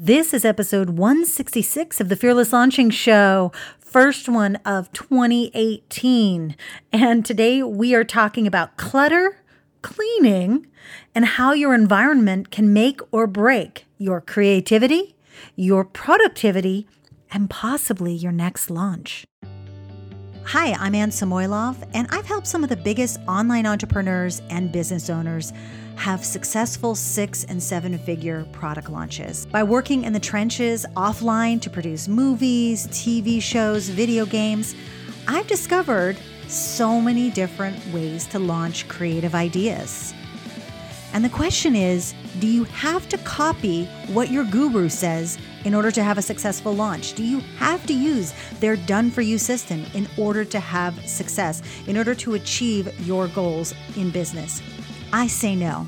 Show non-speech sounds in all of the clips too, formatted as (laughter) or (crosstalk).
This is episode 166 of the Fearless Launching Show, first one of 2018. And today we are talking about clutter, cleaning, and how your environment can make or break your creativity, your productivity, and possibly your next launch. Hi, I'm Anne Samoilov, and I've helped some of the biggest online entrepreneurs and business owners have successful six and seven figure product launches. By working in the trenches offline to produce movies, TV shows, video games, I've discovered so many different ways to launch creative ideas. And the question is do you have to copy what your guru says in order to have a successful launch? Do you have to use their done for you system in order to have success, in order to achieve your goals in business? I say no.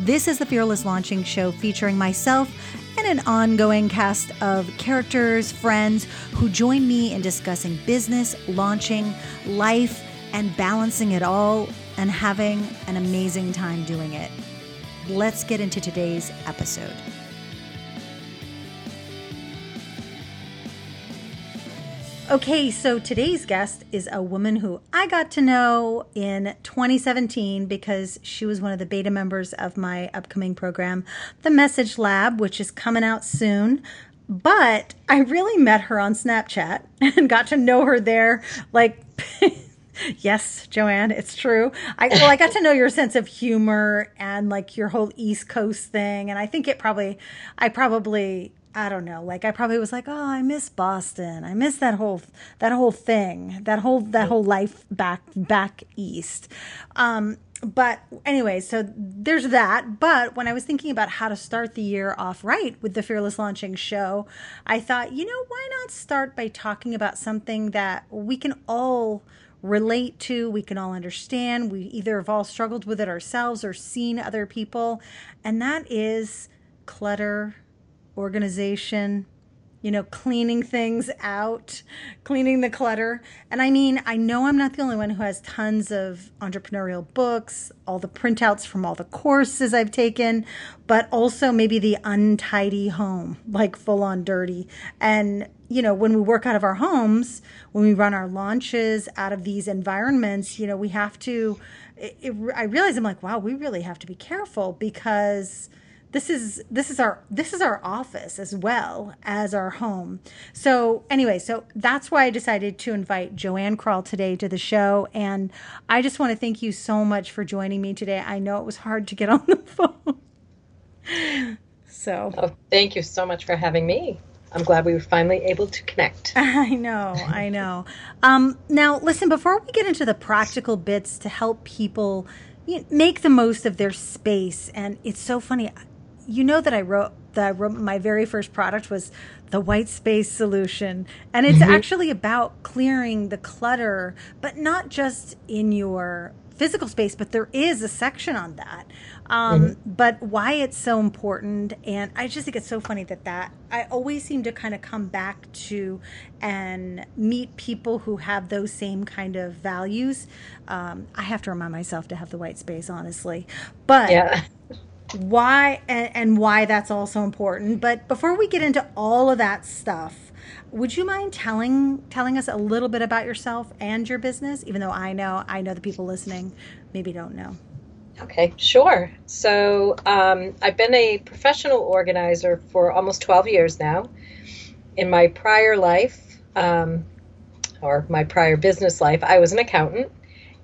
This is the Fearless Launching Show featuring myself and an ongoing cast of characters, friends who join me in discussing business, launching, life, and balancing it all and having an amazing time doing it. Let's get into today's episode. Okay, so today's guest is a woman who I got to know in 2017 because she was one of the beta members of my upcoming program, The Message Lab, which is coming out soon. But I really met her on Snapchat (laughs) and got to know her there. Like, (laughs) yes, Joann, it's true. I well, I got to know your sense of humor and like your whole East Coast thing, and I think it probably, I probably I don't know. Like I probably was like, "Oh, I miss Boston. I miss that whole that whole thing. That whole that whole life back back east." Um but anyway, so there's that. But when I was thinking about how to start the year off right with the Fearless Launching show, I thought, you know, why not start by talking about something that we can all relate to, we can all understand. We either have all struggled with it ourselves or seen other people, and that is clutter organization, you know, cleaning things out, cleaning the clutter. And I mean, I know I'm not the only one who has tons of entrepreneurial books, all the printouts from all the courses I've taken, but also maybe the untidy home, like full on dirty. And, you know, when we work out of our homes, when we run our launches out of these environments, you know, we have to. It, it, I realize I'm like, wow, we really have to be careful because this is this is our this is our office as well as our home. So anyway, so that's why I decided to invite Joann Krall today to the show, and I just want to thank you so much for joining me today. I know it was hard to get (laughs) on the phone. so oh, thank you so much for having me. I'm glad we were finally able to connect. (laughs) I know, I know. Um, now, listen, before we get into the practical bits to help people make the most of their space, and it's so funny you know that I wrote that I wrote my very first product was the white space solution. And it's mm-hmm. actually about clearing the clutter but not just in your physical space but there is a section on that. Um, mm-hmm. but why it's so important and i just think it's so funny that that i always seem to kind of come back to and meet people who have those same kind of values. Um, i have to remind myself to have the white space honestly. But yeah why and, and why that's also important. But before we get into all of that stuff, would you mind telling telling us a little bit about yourself and your business? Even though I know I know the people listening maybe don't know. Okay, sure. So um, I've been a professional organizer for almost 12 years now. In my prior life, um, or my prior business life, I was an accountant.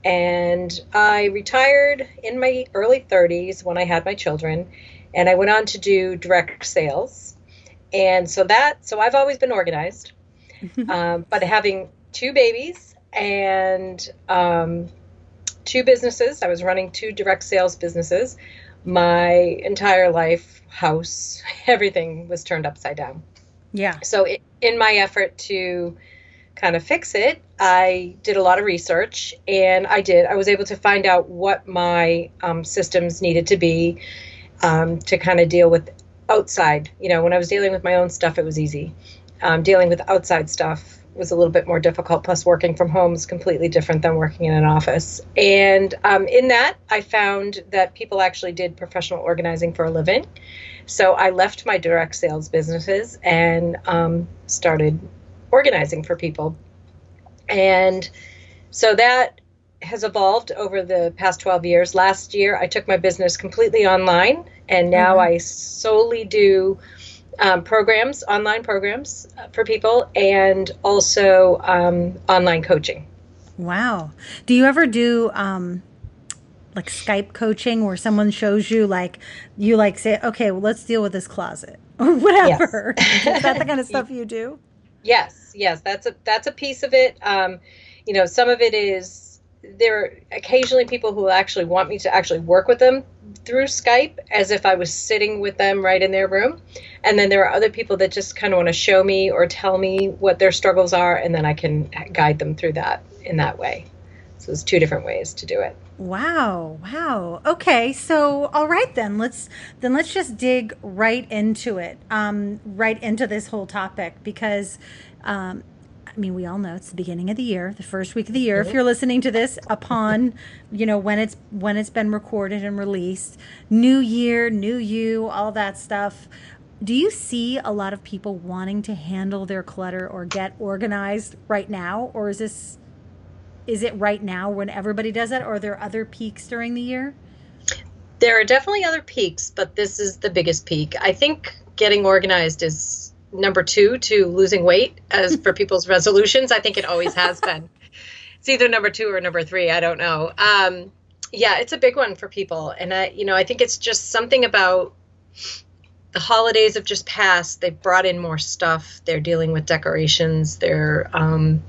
And I retired in my early 30s when I had my children, and I went on to do direct sales. And so that, so I've always been organized, (laughs) um, but having two babies and um, two businesses, I was running two direct sales businesses. My entire life, house, (laughs) everything was turned upside down. Yeah. So, in my effort to kind of fix it, I did a lot of research and I did. I was able to find out what my um, systems needed to be um, to kind of deal with outside. You know, when I was dealing with my own stuff, it was easy. Um, dealing with outside stuff was a little bit more difficult. Plus, working from home is completely different than working in an office. And um, in that, I found that people actually did professional organizing for a living. So I left my direct sales businesses and um, started organizing for people. And so that has evolved over the past 12 years. Last year, I took my business completely online, and now mm-hmm. I solely do um, programs, online programs for people, and also um, online coaching. Wow. Do you ever do um, like Skype coaching where someone shows you, like, you like say, okay, well, let's deal with this closet or (laughs) whatever? Yes. Is that the kind of (laughs) stuff you do? Yes, yes, that's a that's a piece of it. Um, you know, some of it is there are occasionally people who actually want me to actually work with them through Skype as if I was sitting with them right in their room. And then there are other people that just kind of want to show me or tell me what their struggles are, and then I can guide them through that in that way. So there's two different ways to do it. Wow, wow. Okay, so all right then. Let's then let's just dig right into it. Um right into this whole topic because um I mean, we all know it's the beginning of the year, the first week of the year. If you're listening to this upon, you know, when it's when it's been recorded and released, new year, new you, all that stuff. Do you see a lot of people wanting to handle their clutter or get organized right now, or is this is it right now when everybody does it, or are there other peaks during the year? There are definitely other peaks, but this is the biggest peak. I think getting organized is number two to losing weight as for (laughs) people's resolutions. I think it always has been. It's either number two or number three. I don't know. Um, yeah, it's a big one for people, and I, you know, I think it's just something about the holidays have just passed. They've brought in more stuff. They're dealing with decorations. They're um,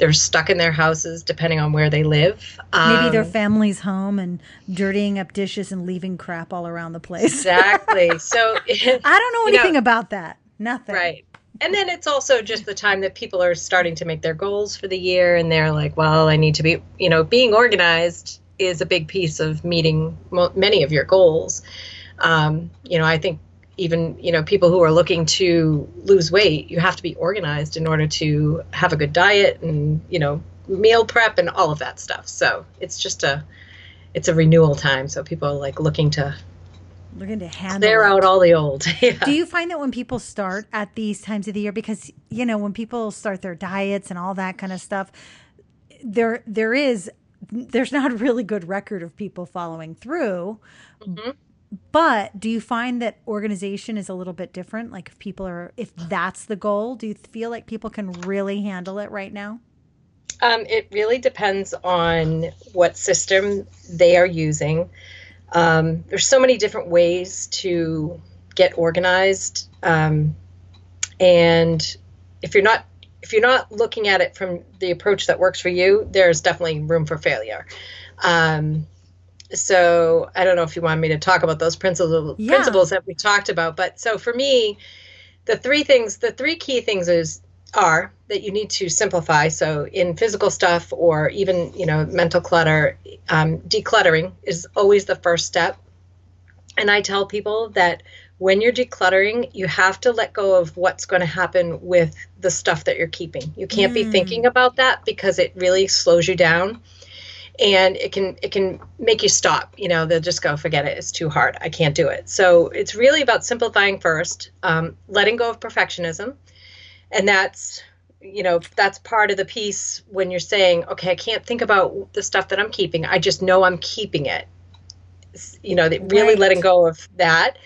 they're stuck in their houses depending on where they live. Um, Maybe their um, family's home and dirtying up dishes and leaving crap all around the place. Exactly. (laughs) So (laughs) I don't know anything know, about that. Nothing. Right. And then it's also just the time that people are starting to make their goals for the year and they're like, well, I need to be, you know, being organized is a big piece of meeting mo- many of your goals. Um, you know, I think even, you know, people who are looking to lose weight, you have to be organized in order to have a good diet and, you know, meal prep and all of that stuff. So it's just a, it's a renewal time. So people are like looking to looking to handle clear out all the old. (laughs) yeah. Do you find that when people start at these times of the year, because you know when people start their diets and all that kind of stuff, there there is there's not a really good record of people following through. Mm-hmm. But do you find that organization is a little bit different? Like if people are, if that's the goal, do you feel like people can really handle it right now? Um, it really depends on what system they are using. Um, there's so many different ways to get organized, um, and if you're not if you're not looking at it from the approach that works for you, there's definitely room for failure. Um, so I don't know if you want me to talk about those principles yeah. principles that we talked about, but so for me, the three things, the three key things is are that you need to simplify. So in physical stuff or even you know mental clutter, um, decluttering is always the first step. And I tell people that when you're decluttering, you have to let go of what's going to happen with the stuff that you're keeping. You can't mm. be thinking about that because it really slows you down and it can it can make you stop you know they'll just go forget it it's too hard i can't do it. So it's really about simplifying first um, letting go of perfectionism. And that's you know that's part of the piece when you're saying okay i can't think about the stuff that i'm keeping i just know i'm keeping it. You know really right. letting go of that.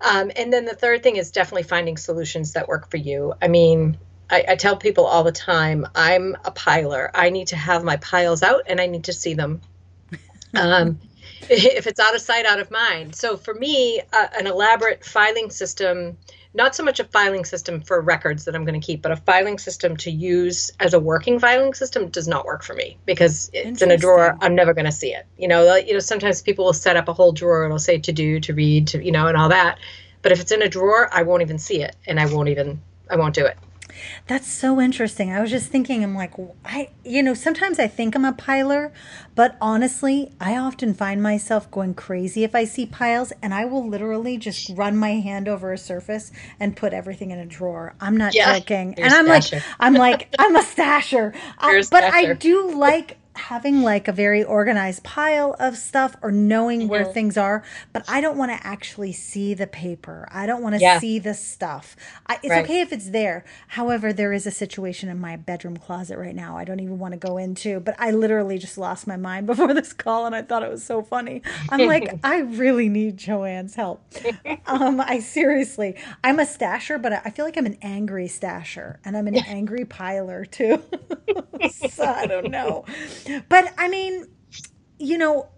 Um, and then the third thing is definitely finding solutions that work for you. I mean I, I tell people all the time i'm a piler i need to have my piles out and i need to see them (laughs) um, if it's out of sight out of mind so for me uh, an elaborate filing system not so much a filing system for records that I'm going to keep, but a filing system to use as a working filing system does not work for me because it's in a drawer. I'm never going to see it. You know, you know, sometimes people will set up a whole drawer. It'll say to do, to read, to you know, and all that. But if it's in a drawer, I won't even see it, and I won't even, I won't do it. That's so interesting. I was just thinking, I'm like, I, you know, sometimes I think I'm a piler, but honestly, I often find myself going crazy if I see piles, and I will literally just run my hand over a surface and put everything in a drawer. I'm not yeah, joking, and I'm like, I'm like, I'm a (laughs) stasher, I, but I do like having like a very organized pile of stuff or knowing mm-hmm. where things are, but I don't want to actually see the paper. I don't want to yeah. see the stuff. I, it's right. okay if it's there. However, there is a situation in my bedroom closet right now I don't even want to go into, but I literally just lost my mind (laughs) before this call and I thought it was so funny. I'm like, (laughs) I really need Joann's help. um, I seriously, I'm a stasher, but I feel like I'm an angry stasher and I'm an angry piler too. (laughs) so (laughs) I don't know. But I mean, you know,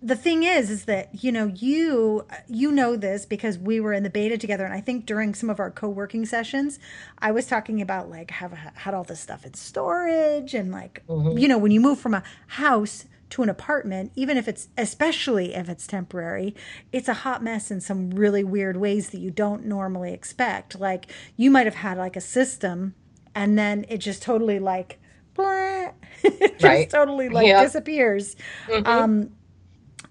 the thing is is that you know you you know this because we were in the beta together and i think during some of our co-working sessions i was talking about like have had all this stuff in storage and like mm-hmm. you know when you move from a house to an apartment even if it's especially if it's temporary it's a hot mess in some really weird ways that you don't normally expect like you might have had like a system and then it just totally like it (laughs) just right. totally like disappears. Mm-hmm. Um,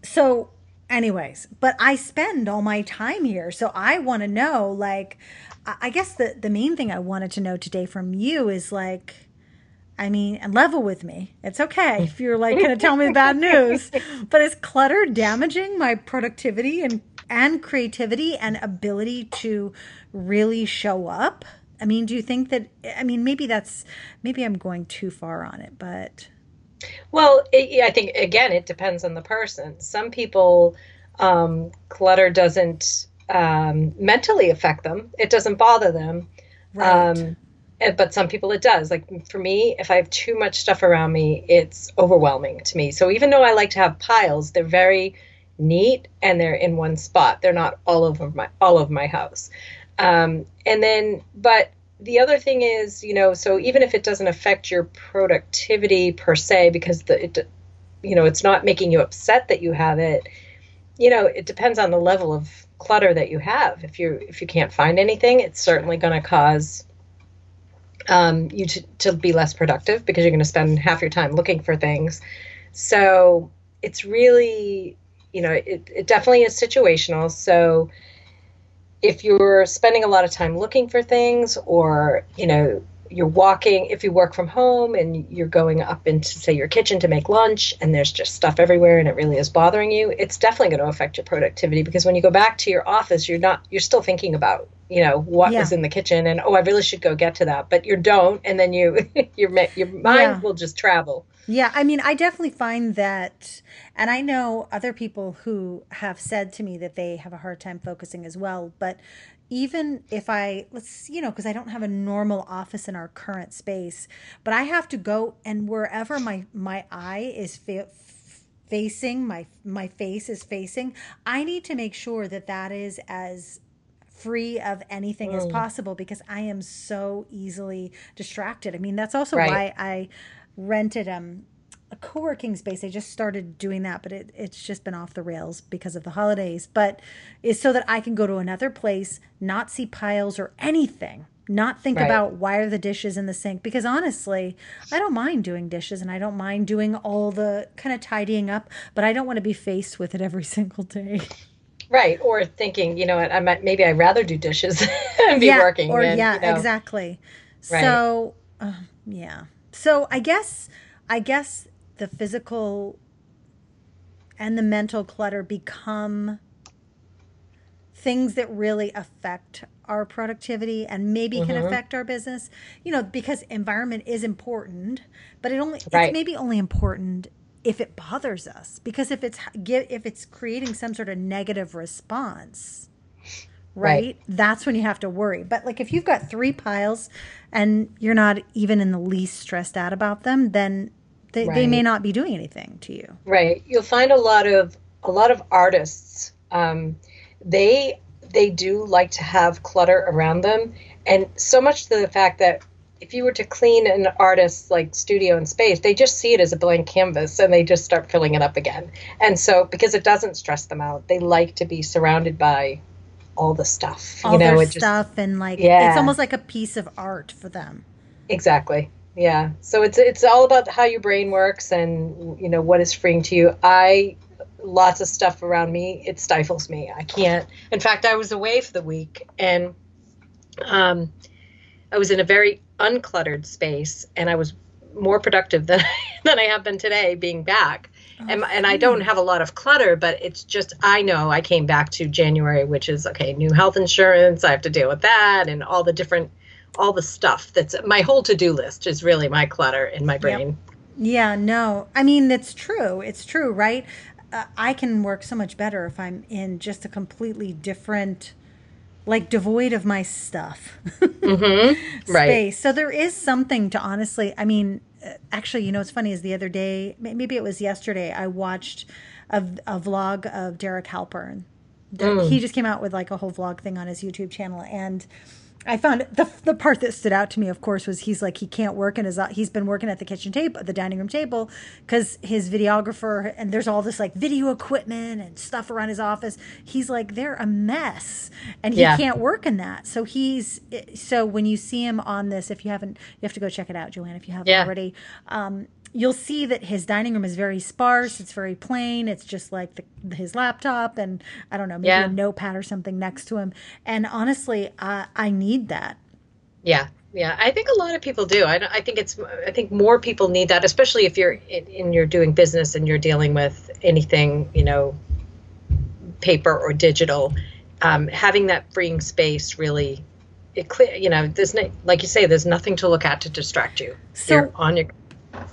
so, anyways, but I spend all my time here, so I want to know. Like, I guess the the main thing I wanted to know today from you is like. I mean, and level with me. It's okay if you're like going to tell me bad news, (laughs) but is clutter damaging my productivity and and creativity and ability to really show up? I mean, do you think that, I mean, maybe that's, maybe I'm going too far on it, but. Well, it, I think, again, it depends on the person. Some people, um, clutter doesn't um, mentally affect them, it doesn't bother them. Right. Um, eh, but some people it does. Like for me, if I have too much stuff around me, it's overwhelming to me. So even though I like to have piles, they're very neat and they're in one spot. They're not all over my all over my house. Um, and then, but the other thing is, you know, so even if it doesn't affect your productivity per se, because the, it, you know, it's not making you upset that you have it. You know, it depends on the level of clutter that you have. If you if you can't find anything, it's certainly going to cause um, you to, to be less productive because you're going to spend half your time looking for things. So it's really, you know, it, it definitely is situational. So if you're spending a lot of time looking for things or you know you're walking if you work from home and you're going up into say your kitchen to make lunch and there's just stuff everywhere and it really is bothering you it's definitely going to affect your productivity because when you go back to your office you're not you're still thinking about you know what yeah. is in the kitchen and oh i really should go get to that but you don't and then you (laughs) your your mind yeah. will just travel yeah, I mean, I definitely find that, and I know other people who have said to me that they have a hard time focusing as well. But even if I, let's, you know, because I don't have a normal office in our current space, but I have to go and wherever my my eye is fa- facing, my my face is facing, I need to make sure that that is as free of anything mm. as possible because I am so easily distracted. I mean, that's also right. why I rented um a co-working space. I just started doing that, but it, it's just been off the rails because of the holidays. But is so that I can go to another place, not see piles or anything, not think right. about why are the dishes in the sink. Because honestly, I don't mind doing dishes and I don't mind doing all the kind of tidying up, but I don't want to be faced with it every (laughs) single day. Right, or thinking, you know, I might maybe I'd rather do dishes (laughs) and be yeah, working. Or yeah, you know. exactly. Right. So, uh, yeah. So I guess I guess the physical and the mental clutter become things that really affect our productivity and maybe mm-hmm. can affect our business you know because environment is important but it only right. it's maybe only important if it bothers us because if it's if it's creating some sort of negative response right? right? That's when you have to worry. But like if you've got three piles and you're not even in the least stressed out about them, then they, right. they may not be doing anything to you. Right. You'll find a lot of a lot of artists. Um, they they do like to have clutter around them, and so much to the fact that if you were to clean an artist's like studio and space, they just see it as a blank canvas and they just start filling it up again. And so because it doesn't stress them out, they like to be surrounded by all the stuff. All you know, their it just stuff and like Yeah. it's almost like a piece of art for them. Exactly. Yeah. So it's it's all about how your brain works and you know what is freeing to you. I lots of stuff around me it stifles me. I can't. In fact, I was away for the week and um I was in a very uncluttered space and I was more productive than (laughs) than I have been today being back. And, and I don't have a lot of clutter, but it's just I know I came back to January, which is okay, new health insurance. I have to deal with that and all the different, all the stuff that's my whole to do list is really my clutter in my brain. Yeah, no. I mean, it's true. It's true, right? Uh, I can work so much better if I'm in just a completely different, like devoid of my stuff (laughs) Mm-hmm. Right. space. So there is something to honestly, I mean, actually, you know, what's funny is the other day, maybe it was yesterday, I watched a, a vlog of Derek Halpern. Der- He mm. just came out with like a whole vlog thing on his YouTube channel. And I found the, the part that stood out to me, of course, was he's like, he can't work in his, he's been working at the kitchen table, the dining room table, because his videographer, and there's all this like video equipment and stuff around his office. He's like, they're a mess. And he Yeah. can't work in that. So he's, so when you see him on this, if you haven't, you have to go check it out, Joann, if you haven't Yeah. already. Um, you'll see that his dining room is very sparse. It's very plain. It's just like the, his laptop and I don't know, maybe Yeah. a notepad or something next to him. And honestly, I, I need that. Yeah. Yeah, I think a lot of people do. I, I think it's. I think more people need that, especially if you're in, in you're doing business and you're dealing with anything, you know, paper or digital. Um, having that freeing space really, it clear. You know, there's no, like you say, there's nothing to look at to distract you. So- you're on your.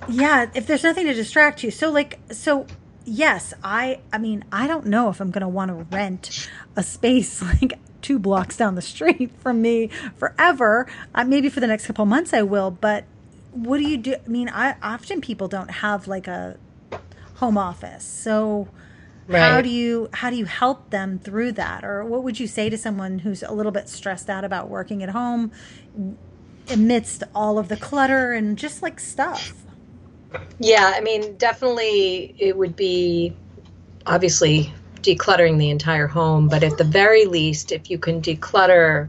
Yeah, if there's nothing to distract you. So like so yes, I I mean, I don't know if I'm going to want to rent a space (laughs) like two blocks down the street from me forever. Uh, maybe for the next couple months I will, but what do you do? I mean, I often people don't have like a home office. So how do you how do you help them through that or what would you say to someone who's a little bit stressed out about working at home amidst all of the clutter and just like stuff? Yeah, I mean, definitely it would be obviously decluttering the entire home, but at the very least, if you can declutter,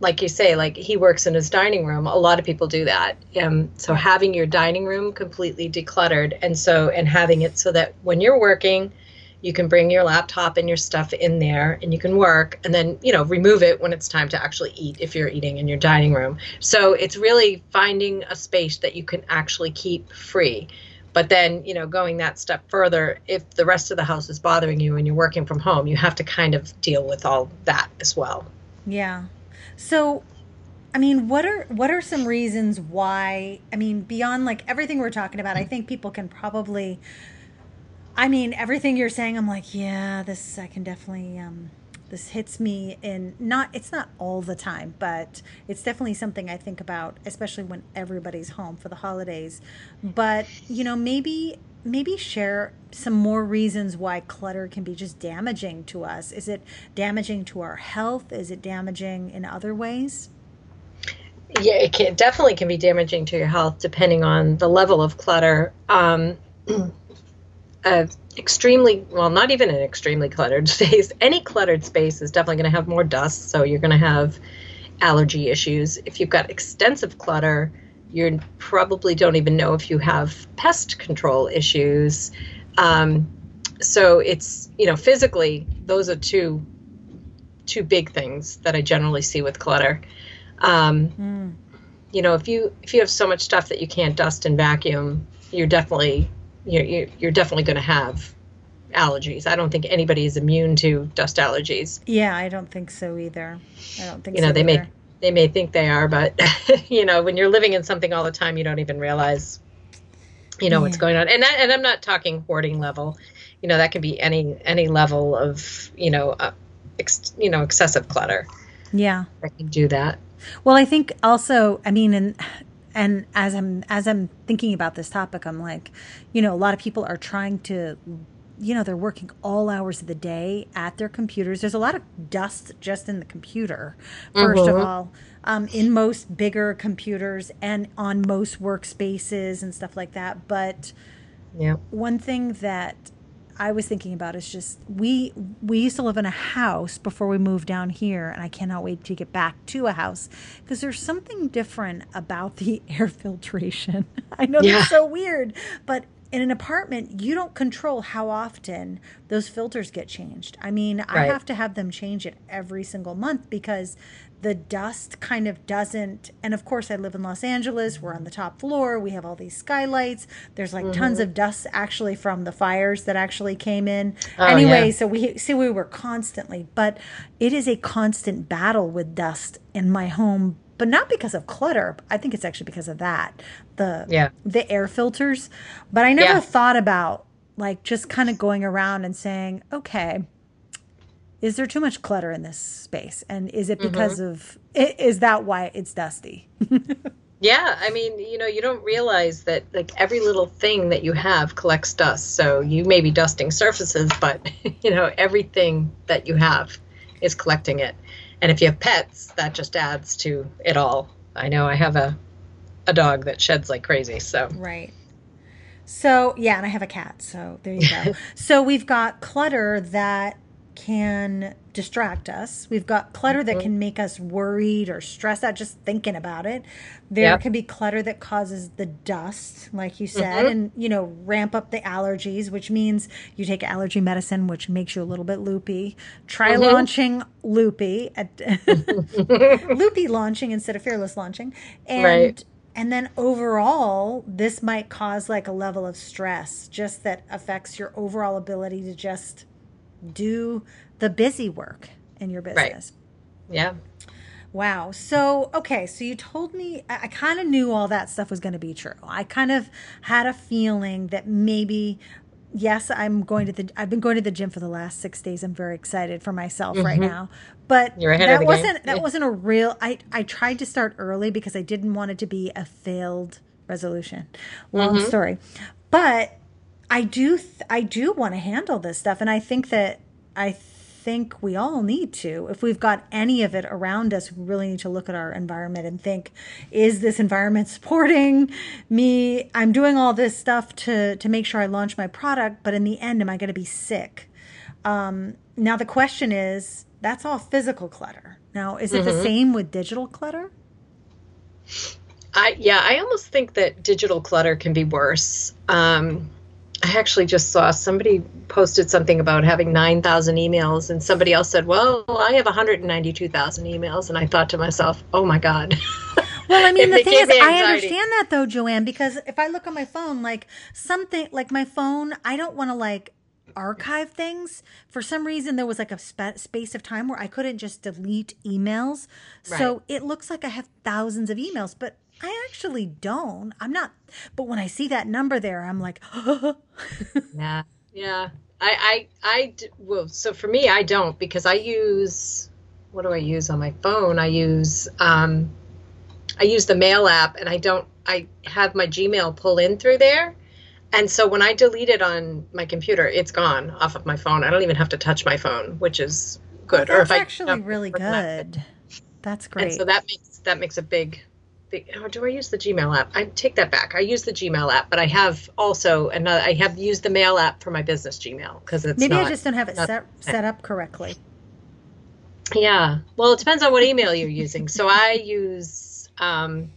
like you say, like he works in his dining room, a lot of people do that. Um, so having your dining room completely decluttered, and so and having it so that when you're working, you can bring your laptop and your stuff in there and you can work and then you know remove it when it's time to actually eat if you're eating in your dining room so it's really finding a space that you can actually keep free but then you know going that step further if the rest of the house is bothering you and you're working from home you have to kind of deal with all that as well Yeah. So, I mean, what are what are some reasons why? I mean, beyond like everything we're talking about, I think people can probably. I mean, everything you're saying, I'm like, yeah, this I can definitely. um This hits me in not. It's not all the time, but it's definitely something I think about, especially when everybody's home for the holidays. But you know, maybe maybe share some more reasons why clutter can be just damaging to us. Is it damaging to our health? Is it damaging in other ways? yeah it can definitely can be damaging to your health depending on the level of clutter um (clears throat) uh, extremely well not even an extremely cluttered (laughs) space. Any cluttered space is definitely going to have more dust so you're going to have allergy issues. If you've got extensive clutter you probably don't even know if you have pest control issues. Um, so it's you know physically those are two two big things that i generally see with clutter. Um, Mm. you know if you if you have so much stuff that you can't dust and vacuum you're definitely you're, you're, you're definitely going to have allergies. I don't think anybody is immune to dust allergies. Yeah, I don't think so either. I don't think so. you know so they may they may think they are but (laughs) you know when you're living in something all the time you don't even realize you know what's going on. And I, and i'm not talking hoarding level. You know that can be any any level of you know uh, ex, you know excessive clutter. Yeah. that can do that. Well, I think also, I mean, and and as I'm as I'm thinking about this topic, I'm like, you know, a lot of people are trying to, you know, they're working all hours of the day at their computers. There's a lot of dust just in the computer, 1st of Mhm. all, um, in most bigger computers and on most workspaces and stuff like that. But yeah one thing that I was thinking about is just we we used to live in a house before we moved down here, and I cannot wait to get back to a house because there's something different about the (laughs) air filtration. I know Yeah. that's so weird, but in an apartment, you don't control how often those filters get changed. I mean, I have to have them change it every single month because the dust kind of doesn't. And of course, I live in Los Angeles. We're on the top floor. We have all these skylights. There's like Mm-hmm. tons of dust actually from the fires that actually came in. Oh, anyway, yeah. so we see we were constantly, but it is a constant battle with dust in my home. But not because of clutter. I think it's actually because of that. The Yeah. the air filters. But I never Yeah. thought about like just kind of going around and saying, okay, is there too much clutter in this space? And is it mm-hmm. because of is that why it's dusty? (laughs) Yeah, I mean, you know, you don't realize that like every little thing that you have collects dust. So you may be dusting surfaces, but (laughs) you know, everything that you have is collecting it. And if you have pets, that just adds to it all. I know I have a a dog that sheds like crazy, so Right. So, yeah, and I have a cat. So, there you go. (laughs) so, we've got clutter that can distract us. We've got clutter that mm-hmm. can make us worried or stressed out just thinking about it. There can be clutter that causes the dust, like you said, mm-hmm. and, you know, ramp up the allergies, which means you take allergy medicine, which makes you a little bit loopy. Try mm-hmm. launching loopy at (laughs) loopy launching instead of fearless launching. And Right. and then overall, this might cause like a level of stress just that affects your overall ability to just do the busy work in your business. yeah. Wow. So, okay. So you told me, I, I kind of knew all that stuff was going to be true. I kind of had a feeling that maybe, yes, I'm going to the, I've been going to the gym for the last six days. I'm very excited for myself right now. But Mm-hmm. That the game. wasn't, that Yeah. wasn't a real, I, I tried to start early because I didn't want it to be a failed resolution. Long Mm-hmm. story. But I do, th- I do want to handle this stuff. And I think that, I think we all need to. If we've got any of it around us, we really need to look at our environment and think, is this environment (laughs) supporting me? I'm doing all this stuff to to make sure I launch my product, but in the end, am I going to be sick? Um, now the question is, that's all physical clutter. Now, is it the same with digital clutter? I yeah, I almost think that digital clutter can be worse. Um, I actually just saw somebody posted something about having 9,000 emails, and somebody else said, Well, I have 192,000 emails. And I thought to myself, Oh my God. (laughs) Well, I mean, (laughs) the thing is, I understand that though, Joann, because if I look on my phone, like something, like my phone, I don't want to like archive things. For some reason, there was like a spa- space of time where I couldn't just delete emails. So it looks like I have thousands of emails, but I actually don't. I'm not. But when I see that number there, I'm like, (laughs) Yeah. Yeah. I, I, well, so for me, I don't because I use, what do I use on my phone? I use, um, I use the mail app and I don't, I have my Gmail pull in through there. And so when I delete it on my computer, it's gone off of my phone. I don't even have to touch my phone, which is good. that's or if I actually really good. That's And great. so that makes that makes a big, Oh, do I use the Gmail app? I take that back. I use the Gmail app, but I have also another. I have used the mail app for my business Gmail because it's Maybe I just don't have it not- set, set up correctly. Yeah. Well, it depends on what email you're using. So I use um,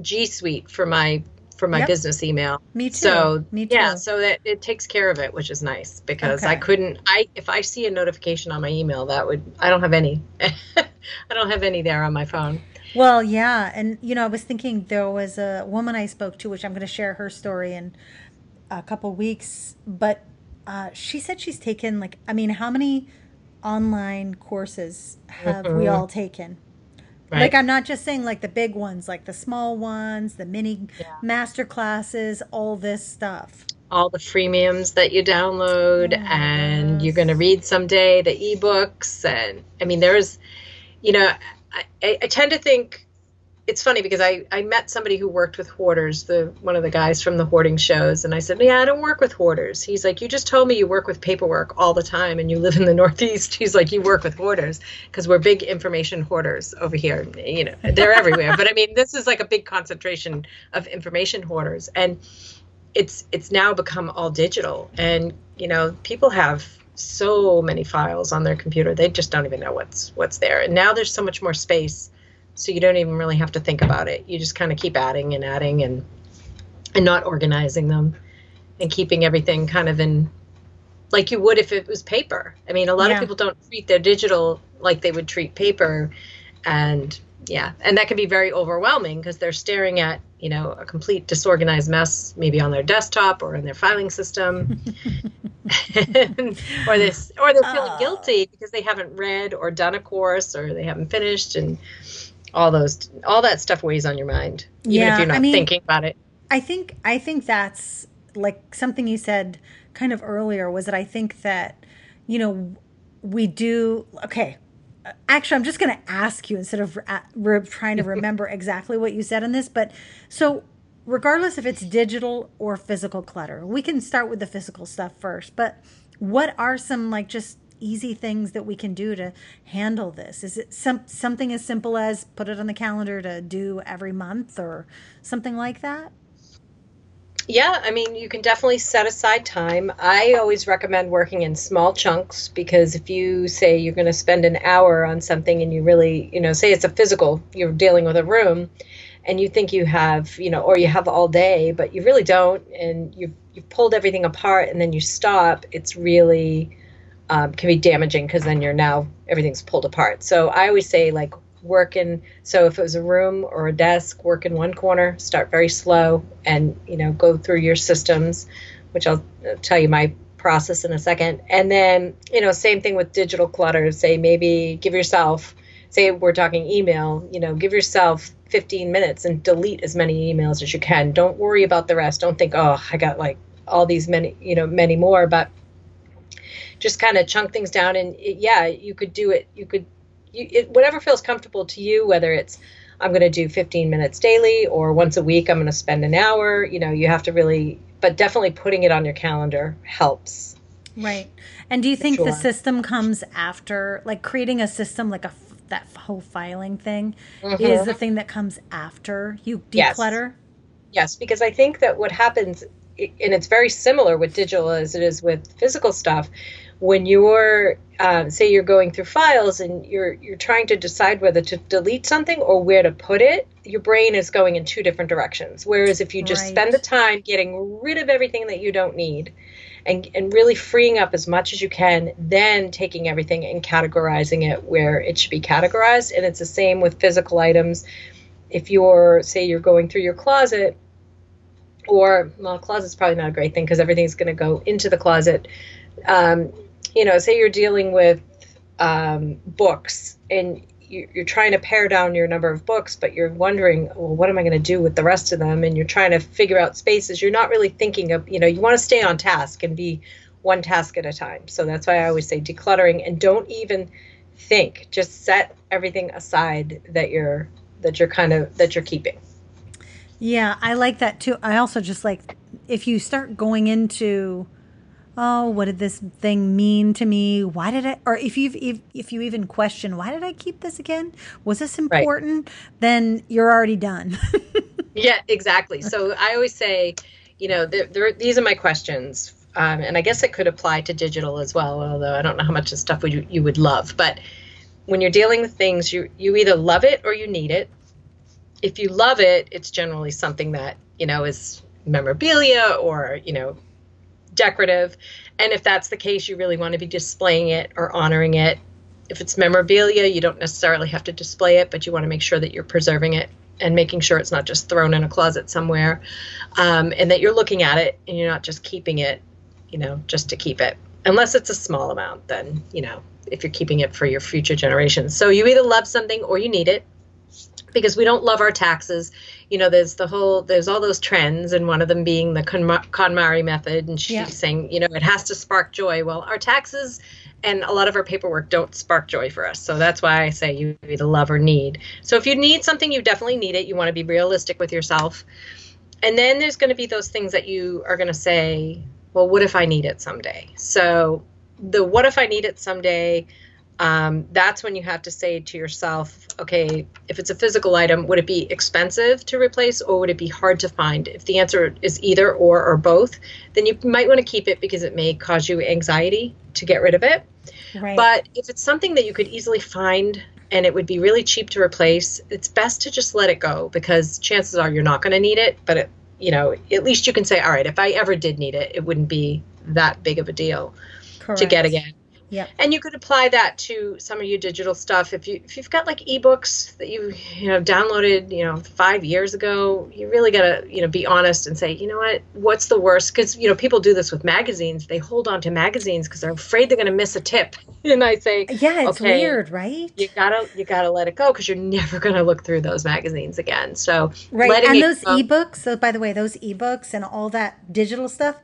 G Suite for my for my Yep. business email. Me too. So Me too. yeah, so that it takes care of it, which is nice because I couldn't. I if I see a notification on my email, that would I don't have any. (laughs) I don't have any there on my phone. Well, yeah, and you know, I was thinking there was a woman I spoke to, which I'm going to share her story in a couple weeks, but uh, she said she's taken like, I mean, how many online courses have we all taken? Right. Like, I'm not just saying like the big ones, like the small ones, the mini Yeah. master classes, all this stuff. all the freemiums that you download Oh and you're going to read someday the ebooks and i mean there's you know I, I, tend to think it's funny because I, I met somebody who worked with hoarders the one of the guys from the hoarding shows and i said yeah i don't work with hoarders. He's like you just told me you work with paperwork all the time and you live in the (laughs) northeast. He's like you work with hoarders because we're big information hoarders over here you know they're everywhere. But i mean this is like a big concentration of information hoarders and it's it's now become all digital and you know people have so many files on their computer they just don't even know what's what's there. And now there's so much more space so you don't even really have to think about it. You just kind of keep adding and adding and and not organizing them and keeping everything kind of in like you would if it was paper. I mean a lot yeah. of people don't treat their digital like they would treat paper and yeah and that can be very overwhelming because they're staring at you know a complete disorganized mess maybe on their desktop or in their filing system. (laughs) (laughs) Or this or they're feeling uh, guilty because they haven't read or done a course or they haven't finished and all those all that stuff weighs on your mind even yeah, if you're not I mean, thinking about it. I think i think that's like something you said kind of earlier was that i think that you know we do okay actually i'm just going to ask you instead of uh, re- trying to (laughs) remember exactly what you said in this but so regardless if it's digital or physical clutter we can start with the physical stuff first but what are some like just easy things that we can do to handle this? Is it some something as simple as put it on the calendar to do every month or something like that yeah, I mean, you can definitely set aside time. I always recommend working in small chunks because if you say you're going to spend an hour on something and you really, you know, say it's a physical, you're dealing with a room and you think you have, you know, or you have all day, but you really don't and you've, you've pulled everything apart and then you stop, it's really um, can be damaging because then you're now everything's pulled apart. So I always say like work in so if it was a room or a desk work in one corner start very slow and you know go through your systems which i'll uh, tell you my process in a second. And then you know same thing with digital clutter say maybe give yourself say we're talking email you know give yourself 15 minutes and delete as many emails as you can. Don't worry about the rest. Don't think oh i got like all these many you know many more but just kind of chunk things down and it, yeah you could do it. You could you, it, whatever feels comfortable to you, whether it's I'm going to do 15 minutes daily or once a week I'm going to spend an hour. You know, you have to really, but definitely putting it on your calendar helps. Right. And do you think sure. the system comes after, like creating a system like a that whole filing thing mm-hmm. is the thing that comes after you declutter? Yes. yes, because I think that what happens, and it's very similar with digital as it is with physical stuff when you're um, say you're going through files and you're you're trying to decide whether to delete something or where to put it your brain is going in two different directions. Whereas if you just right. spend the time getting rid of everything that you don't need and, and really freeing up as much as you can then taking everything and categorizing it where it should be categorized. And it's the same with physical items. If you're say you're going through your closet or well closet's probably not a great thing because everything's going to go into the closet um, you know, say you're dealing with um, books and you're trying to pare down your number of books, but you're wondering, well, what am I going to do with the rest of them? And you're trying to figure out spaces. You're not really thinking of, you know, you want to stay on task and be one task at a time. So that's why I always say decluttering and don't even think. Just set everything aside that you're that you're kind of that you're keeping. Yeah, I like that too. I also just like if you start going into oh, what did this thing mean to me? Why did I, or if you if, if you even question, why did I keep this again? Was this important? Right. Then you're already done. (laughs) yeah, exactly. So I always say, you know, there, there, these are my questions. Um, and I guess it could apply to digital as well, although I don't know how much of stuff would you, you would love. But when you're dealing with things, you you either love it or you need it. If you love it, it's generally something that you know is memorabilia or you know decorative. And if that's the case, you really want to be displaying it or honoring it. If it's memorabilia, you don't necessarily have to display it, but you want to make sure that you're preserving it and making sure it's not just thrown in a closet somewhere um, and that you're looking at it and you're not just keeping it, you know, just to keep it. Unless it's a small amount, then, you know, if you're keeping it for your future generations. So you either love something or you need it because we don't love our taxes. You know, there's the whole, there's all those trends, and one of them being the KonMari method. And she's yeah. saying, you know, it has to spark joy. Well, our taxes and a lot of our paperwork don't spark joy for us. So that's why I say you either love or need. So if you need something, you definitely need it. You want to be realistic with yourself. And then there's going to be those things that you are going to say, well, what if I need it someday? So the what if I need it someday um, that's when you have to say to yourself, okay, if it's a physical item, would it be expensive to replace or would it be hard to find? If the answer is either or or both, then you might want to keep it because it may cause you anxiety to get rid of it. Right. But if it's something that you could easily find and it would be really cheap to replace, it's best to just let it go because chances are you're not going to need it, but it, you know, at least you can say, all right, if I ever did need it, it wouldn't be that big of a deal Correct. to get again. Yeah. And you could apply that to some of your digital stuff. If you if you've got like ebooks that you you know downloaded you know five years ago, you really gotta you know be honest and say you know what what's the worst because you know people do this with magazines. They hold on to magazines because they're afraid they're gonna miss a tip. (laughs) and I say yeah, it's okay, weird, right? You gotta you gotta let it go because you're never (laughs) gonna look through those magazines again. So right, and those go- ebooks. So by the way, those ebooks and all that digital stuff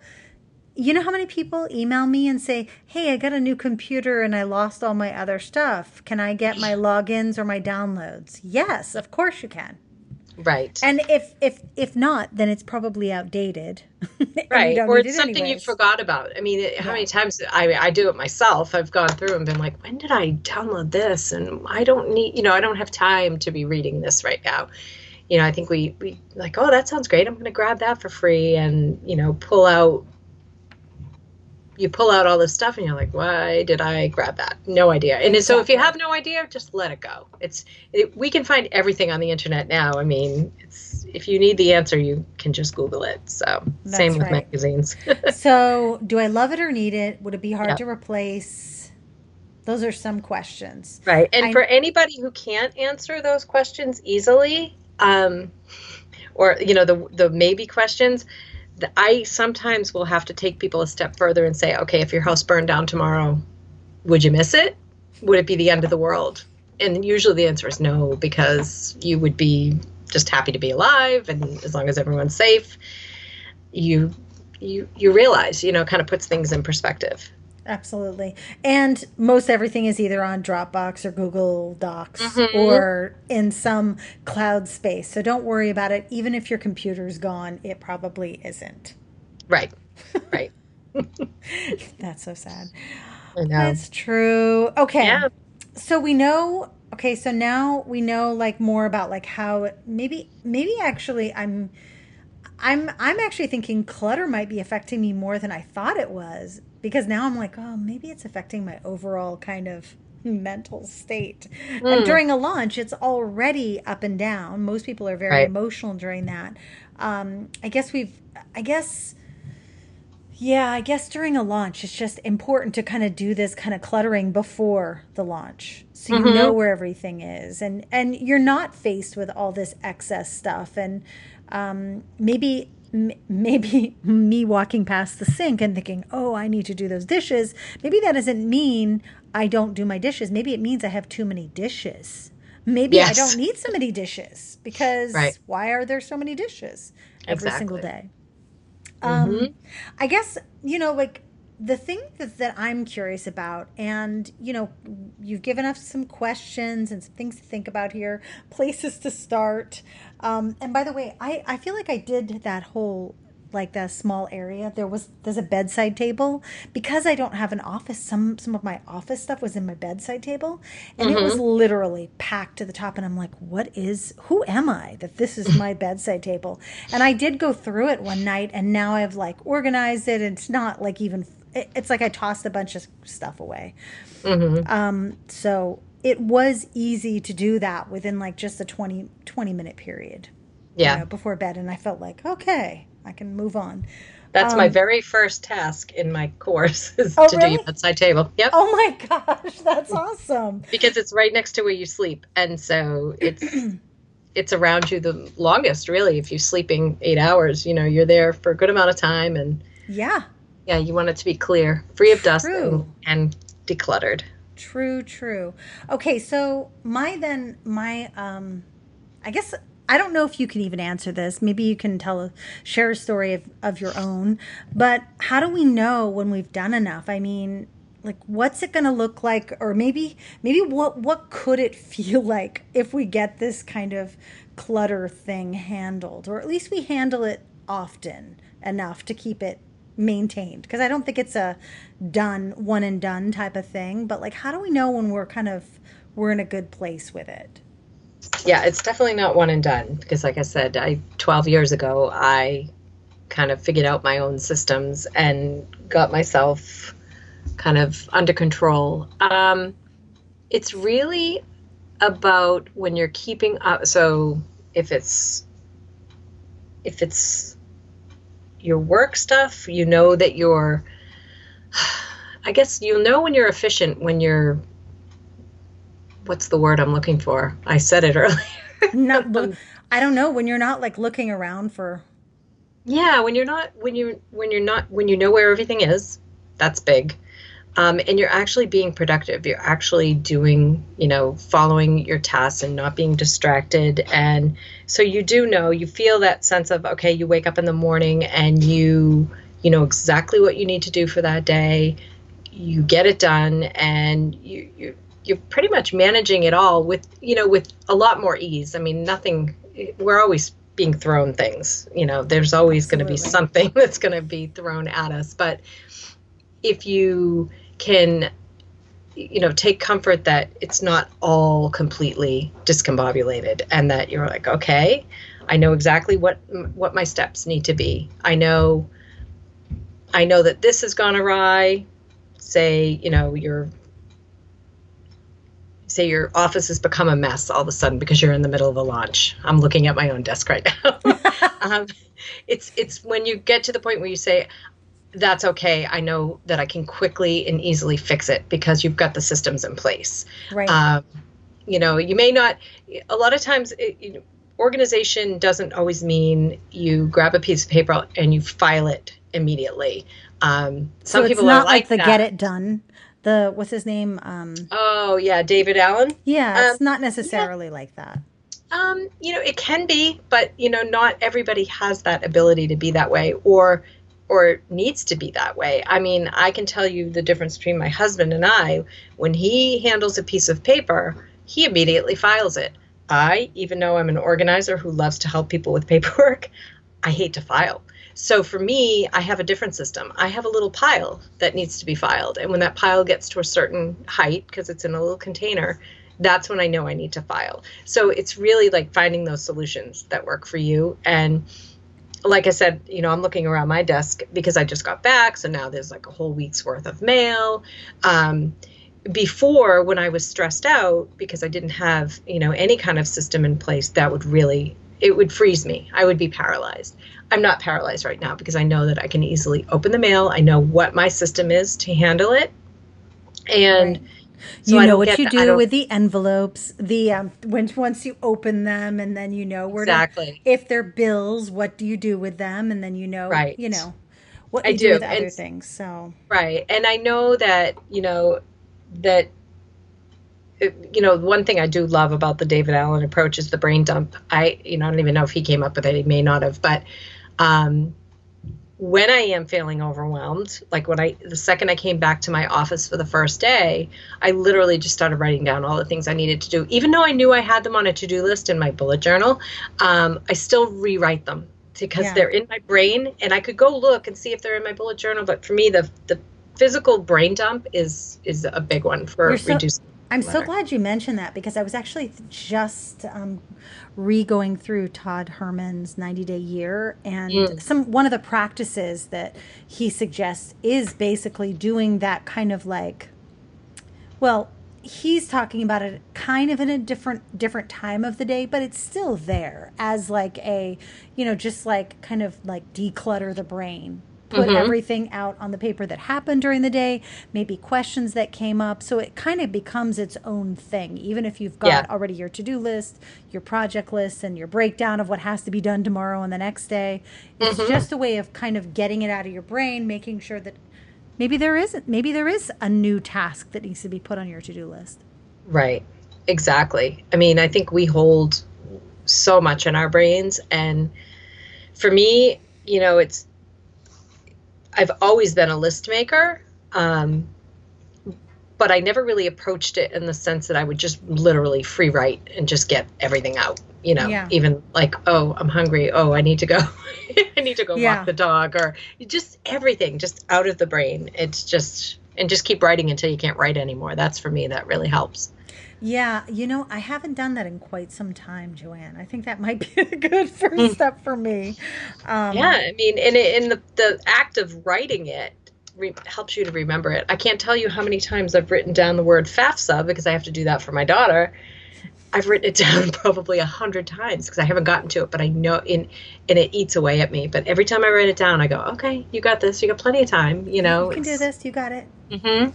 you know how many people email me and say, "Hey, I got a new computer and I lost all my other stuff. Can I get my logins or my downloads?" Yes, of course you can. Right. And if if if not, then it's probably outdated. (laughs) right. Or it's it something you forgot about. I mean, how yeah. many times I I do it myself. I've gone through and been like, "When did I download this?" And I don't need, you know, I don't have time to be reading this right now. You know, I think we we like, "Oh, that sounds great. I'm going to grab that for free and, you know, pull out you pull out all this stuff and you're like why did i grab that? No idea. And so if you have no idea just let it go. It's it, we can find everything on the internet now. I mean it's if you need the answer you can just google it. So That's same with right. magazines. (laughs) So do i love it or need it? Would it be hard to replace? Those are some questions. Right. And I, for anybody who can't answer those questions easily um or you know the the maybe questions I sometimes will have to take people a step further and say, okay, if your house burned down tomorrow, would you miss it? Would it be the end of the world? And usually the answer is no, because you would be just happy to be alive, and as long as everyone's safe, you you you realize, you know, kind of puts things in perspective. Absolutely. And most everything is either on Dropbox or Google Docs mm-hmm. or in some cloud space. So don't worry about it. Even if your computer's gone, it probably isn't. Right. Right. (laughs) That's so sad. That's true. Okay. Yeah. So we know okay, so now we know like more about like how maybe maybe actually I'm I'm I'm actually thinking clutter might be affecting me more than I thought it was because now I'm like, oh, maybe it's affecting my overall kind of (laughs) mental state. Mm. And during a launch, it's already up and down. Most people are very right. emotional during that. Um, I guess we've, I guess, yeah, I guess during a launch, it's just important to kind of do this kind of cluttering before the launch, so you mm-hmm. know where everything is, and and you're not faced with all this excess stuff, and um, maybe maybe (laughs) me walking past the sink and thinking, oh, I need to do those dishes, maybe that doesn't mean I don't do my dishes. Maybe it means I have too many dishes. Maybe yes. I don't need so many dishes because right. why are there so many dishes every exactly. single day? Um, mm-hmm. I guess, you know, like the thing that, that I'm curious about, and you know, you've given us some questions and some things to think about here, places to start. Um, and by the way, I, I feel like I did that whole like that small area there was there's a bedside table because i don't have an office some some of my office stuff was in my bedside table and mm-hmm. it was mm-hmm. literally packed to the top and i'm like what is who am i that this is my (laughs) bedside table and i did go through it one night and now i've like organized it and it's not like even it's like I tossed a bunch of stuff away. Mm-hmm. Um, so it was easy to do that within like just a 20, 20 minute period. Yeah. You know, before bed. And I felt like, okay, I can move on. That's um, my very first task in my course (laughs) is oh, to really? do your bedside table. Yep. Oh my (laughs) gosh, that's (laughs) awesome. because it's right next to where you sleep. And so it's (clears throat) it's around you the longest, really. If you're sleeping eight hours, you know, you're there for a good amount of time and yeah yeah, you want it to be clear, free of dust, and, and decluttered. True, true. Okay, so my then my um, I guess I don't know if you can even answer this. Maybe you can tell a share a story of, of your own. But how do we know when we've done enough? I mean, like what's it going to look like or maybe maybe what what could it (laughs) feel like if we get this kind of clutter thing handled or at least we handle it often enough to keep it maintained? Because I don't think it's a done, one and done type of thing, but like, how do we know when we're kind of, we're in a good place with it? Yeah, it's definitely not one and done because, like I said, I 12 years ago I kind of figured out my own systems and got myself kind of under control. Um, it's really about when you're keeping up. So if it's if it's your work stuff, you know that you're. I guess you'll know when you're efficient when you're. What's the word I'm looking for? I said it (laughs) earlier. not, look, I don't know when you're not like looking around for. Yeah, when you're not when you when you're not when you know where everything is, that's big um, and you're actually being productive. You're actually doing you know following your tasks and not being distracted. And so you do know you feel that sense of okay you wake up in the morning and you you know exactly what you need to do for that day. You get it done and you you you're pretty much managing it all with you know with a lot more ease. I mean nothing we're always being thrown things you know there's always going to be something (laughs) that's going to be thrown at us. But if you can you know take comfort that it's not all completely discombobulated and that you're like okay i know exactly what what my steps need to be. I know i know that this has gone awry. Say you know your say your office has become a mess all of a sudden because you're in the middle of a launch. I'm looking at my own desk right now. (laughs) Um, it's it's when you get to the point where you say that's okay. I know that I can quickly and easily fix it because you've got the systems in place. Right. Um, you know, you may not, a lot of times, it, you know, organization doesn't always mean you grab a piece of paper and you file it immediately. Um, some so people not like, like the that. get it done. The what's his name? Um, oh yeah, David Allen. Yeah, it's um, not necessarily yeah. like that. Um, you know, it can be, but you know, not everybody has that ability to be that way, or or needs to be that way. I mean, I can tell you the difference between my husband and I. When he handles a piece of paper, he immediately files it. I, even though I'm an organizer who loves to help people with (laughs) paperwork, I hate to file. So for me, I have a different system. I have a little pile that needs to be filed. And when that pile gets to a certain height, because it's in a little container, that's when I know I need to file. So it's really like finding those solutions that work for you. And like I said, you know, I'm looking around my desk because I just got back. So now there's like a whole week's worth of mail. Um, before, when I was stressed out because I didn't have, you know, any kind of system in place, that would really, it would freeze me. I would be paralyzed. I'm not paralyzed right now because I know that I can easily open the mail. I know what my system is to handle it. And, right so you know what you do with the envelopes, the um, when once you open them, and then you know where exactly to, if they're bills, what do you do with them, and then you know, right? You know what you I do, do with other things. So right, and I know that you know that you know one thing I do love about the David Allen approach is the brain dump. I you know I don't even know if he came up with it. He may not have, but um, when I am feeling overwhelmed, like when I, the second I came back to my office for the first day, I literally just started writing down all the things I needed to do. Even though I knew I had them on a to do list in my bullet journal, um, I still rewrite them because yeah. they're in my brain and I could go look and see if they're in my bullet journal. But for me, the, the physical brain dump is, is a big one for so, reducing. I'm so glad you mentioned that because I was actually just um, re going through Todd Herman's 90 day year and mm. some one of the practices that he suggests is basically doing that kind of like well he's talking about it kind of in a different different time of the day but it's still there as like a you know just like kind of like declutter the brain put mm-hmm. everything out on the paper that happened during the day, maybe questions that came up. So it kind of becomes its own thing, even if you've got yeah. already your to do list, your project list, and your breakdown of what has to be done tomorrow and the next day. It's mm-hmm. just a way of kind of getting it out of your brain, making sure that maybe there isn't, maybe there is a new task that needs to be put on your to do list. Right. Exactly. I mean, I think we hold so much in our brains. And for me, you know, it's I've always been a list maker, um, but I never really approached it in the sense that I would just literally free write and just get everything out. you know, Yeah. even like, oh, I'm hungry. Oh, I need to go. (laughs) I need to go Yeah. walk the dog or just everything just out of the brain. It's just, and just keep writing until you can't write anymore. That's for me, that really helps. Yeah, you know, I haven't done that in quite some time, Joann. I think that might be (laughs) a good first step for me. Um, Yeah, I mean, and it, in the the act of writing it re- helps you to remember it. I can't tell you how many times I've written down the word FAFSA because I have to do that for my daughter. I've written it (laughs) down probably a hundred times because I haven't gotten to it, but I know in and it eats away at me. But every time I write it down, I go, "Okay, you got this. You got plenty of time." You know, You can do this. You got it. hmm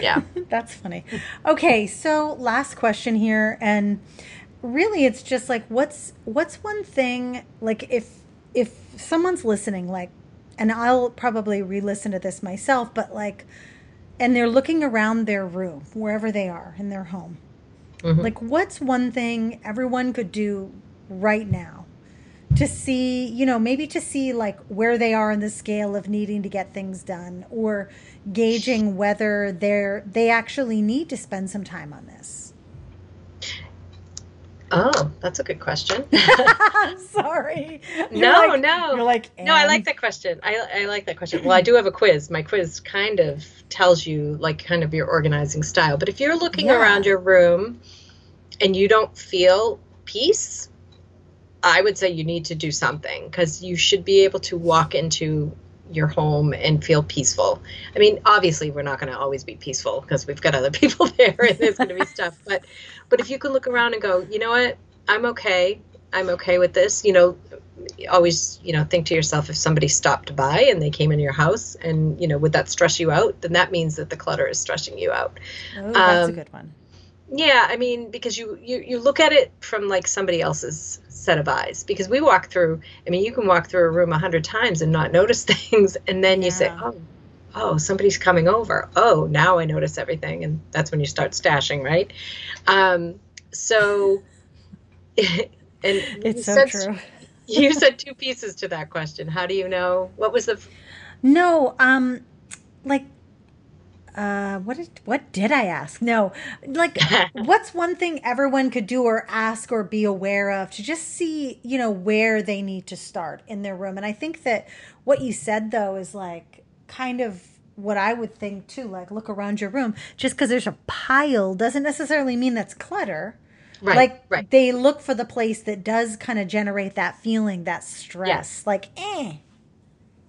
Yeah. (laughs) That's funny. Okay, so last question here, and really, it's just like, what's what's one thing like if if someone's listening, like, and I'll probably re-listen to this myself, but like, and they're looking around their room wherever they are in their home, Mhm. like, what's one thing everyone could do right now? To see, you know, maybe to see like where they are in the scale of needing to get things done or gauging whether they're they actually need to spend some time on this. Oh, that's a good question. (laughs) I'm sorry. You're no, like- no. You're like No, I like that question. I, I like that question. Well, I do have a quiz. My quiz kind of tells you like kind of your organizing style. But if you're looking Yeah. around your room and you don't feel peace, I would say you need to do something because you should be able to walk into your home and feel peaceful. I mean, obviously we're not going to always be peaceful because we've got other (laughs) people there and there's going to be stuff, but but if you can look around and go, "You know what? I'm okay. I'm okay with this." You know, always, you know, think to yourself if somebody stopped by and they came into your house and, you know, would that stress you out? Then that means that the clutter is stressing you out. Oh, that's a um, good one. Yeah, I mean, because you, you you look at it from like somebody else's set of eyes. Because we walk through. I mean, you can walk through a room a hundred times and not (laughs) notice things, and then you say, "Oh, oh, somebody's coming over. Oh, now I notice everything," and that's when you start stashing, right? Um, so, (laughs) and It's so said- true. (laughs) You said two pieces to that question. How do you know? What was the? No, um like uh what did what did I ask? No. Like (laughs) what's one thing everyone could do or ask or be aware of to just see, you know, where they need to start in their room. And I think that what you said though is like kind of what I would think too, like look around your room. Just because there's a pile doesn't necessarily mean that's clutter. Right, like right. they look for the place that does kind of generate that feeling, that stress. Like, eh.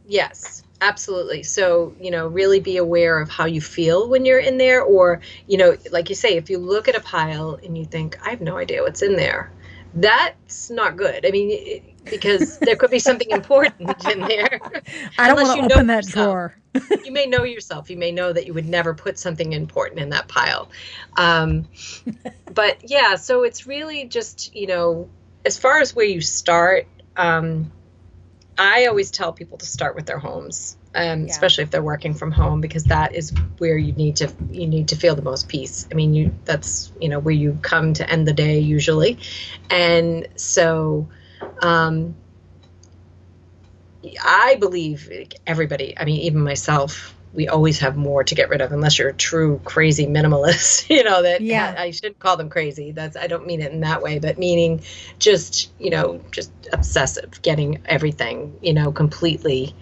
Yes, absolutely. So, you know, really be aware of how you feel when you're in there. Or, you know, like you say, if you look at a pile and you think, I have no idea what's in there, that's not good. I mean, it, because there could be something important (laughs) in there. I don't want you to know open that yourself. drawer. (laughs) you may know yourself. You may know that you would never put something important in that pile. Um, but yeah, so it's really just, you know, as far as where you start, um, I always tell people to start with their homes, um, Yeah. especially if they're working from home, because that is where you need to you need to feel the most peace. I mean, you that's you know where you come to end the day usually, and so. Um, I believe everybody, I mean, even myself, we always have more to get rid of unless you're a true crazy minimalist, (laughs) you know, that Yeah. I shouldn't call them crazy. That's, I don't mean it in that way, but meaning just, you know, just obsessive, getting everything, you know, completely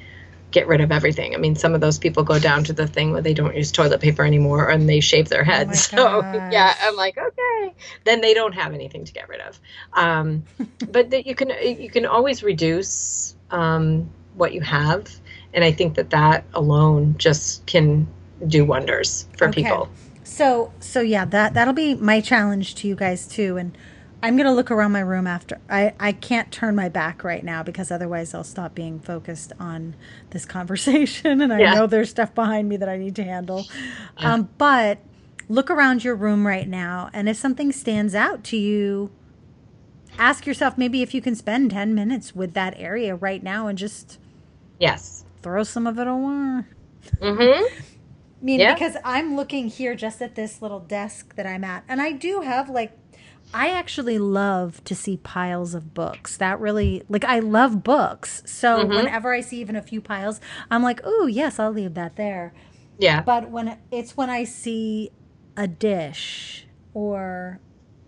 get rid of everything. I mean, some of those people go down to the thing where they don't use toilet paper anymore and they shave their heads. Oh (laughs) so, yeah. I'm like, okay, then they don't have anything to get rid of. Um, (laughs) but that you can you can always reduce um, what you have, and I think that that alone just can do wonders for Okay. people. So so yeah, that that'll be my challenge to you guys too. And I'm gonna look around my room after. I I can't turn my back right now because otherwise I'll stop being focused on this (laughs) conversation. And I Yeah. know there's stuff behind me that I need to handle. Um, but look around your room right now, and if something stands out to you. Ask yourself maybe if you can spend 10 minutes with that area right now and just Yes. Throw some of it away. Mm-hmm. I (laughs) mean, Yeah. because I'm looking here just at this little desk that I'm at, and I do have like, I actually love to see piles of books. That really, like, I love books. So Mm-hmm. whenever I see even a few piles, I'm like, oh, yes, I'll leave that there. Yeah. But when it's when I see a dish or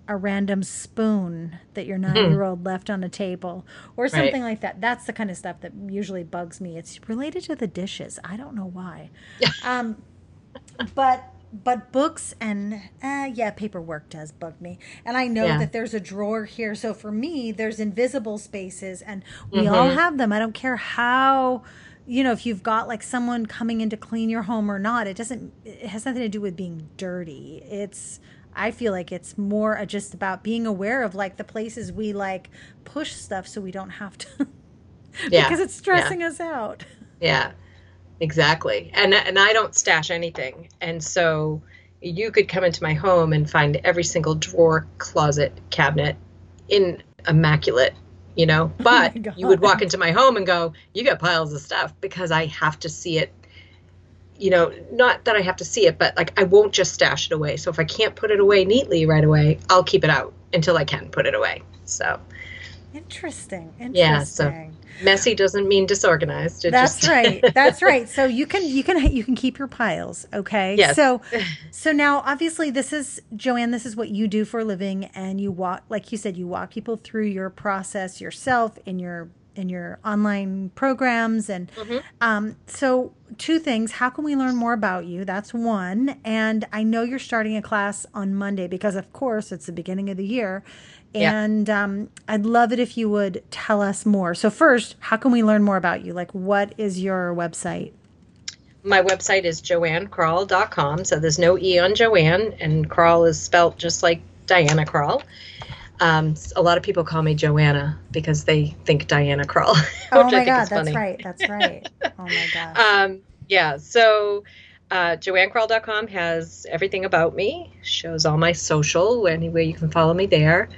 a random spoon that your nine year old left on a table or something like that. That's the kind of stuff that usually bugs me. It's related to the dishes. I don't know why. (laughs) um, but but books and uh, yeah paperwork does bug me and i know Yeah. that there's a drawer here so for me there's invisible spaces and we all have them i don't care how you know if you've got like someone coming in to clean your home or not it doesn't it has nothing to do with being dirty it's i feel like it's more just about being aware of like the places we like push stuff so we don't have to (laughs) Yeah. because it's stressing us out Yeah, exactly. And and I don't stash anything, and so you could come into my home and find every single drawer, closet, cabinet in immaculate. You know, (laughs) oh but Oh you would walk into my home and go, "You got piles of stuff," because I have to see it. You know, not that I have to see it, but like I won't just stash it away. So if I can't put it away neatly right away, I'll keep it out until I can put it away. So interesting interesting Yeah, so messy doesn't mean disorganized. It That's just, (laughs) right. That's right. So you can you can you can keep your piles, okay? Yes. So (laughs) so now obviously this is Joann, this is what you do for a living and you walk like you said you walk people through your process yourself in your in your online programs and Mm-hmm. um so two things, how can we learn more about you? That's one. And I know you're starting a class on Monday because of course it's the beginning of the year. Yeah. And um, I'd love it if you would tell us more. So, first, how can we learn more about you? Like, what is your website? my website is joannkrall.com. So there's no E on Joann, and Krall is spelt just like Diana Krall. Um, a lot of people call me Joanna because they think Diana Krall. (laughs) which Oh my God, that's funny. right. That's right. Oh my (laughs) god. Um, yeah, so uh, joannkrall.com has everything about me, shows all my social, any way you can follow me there.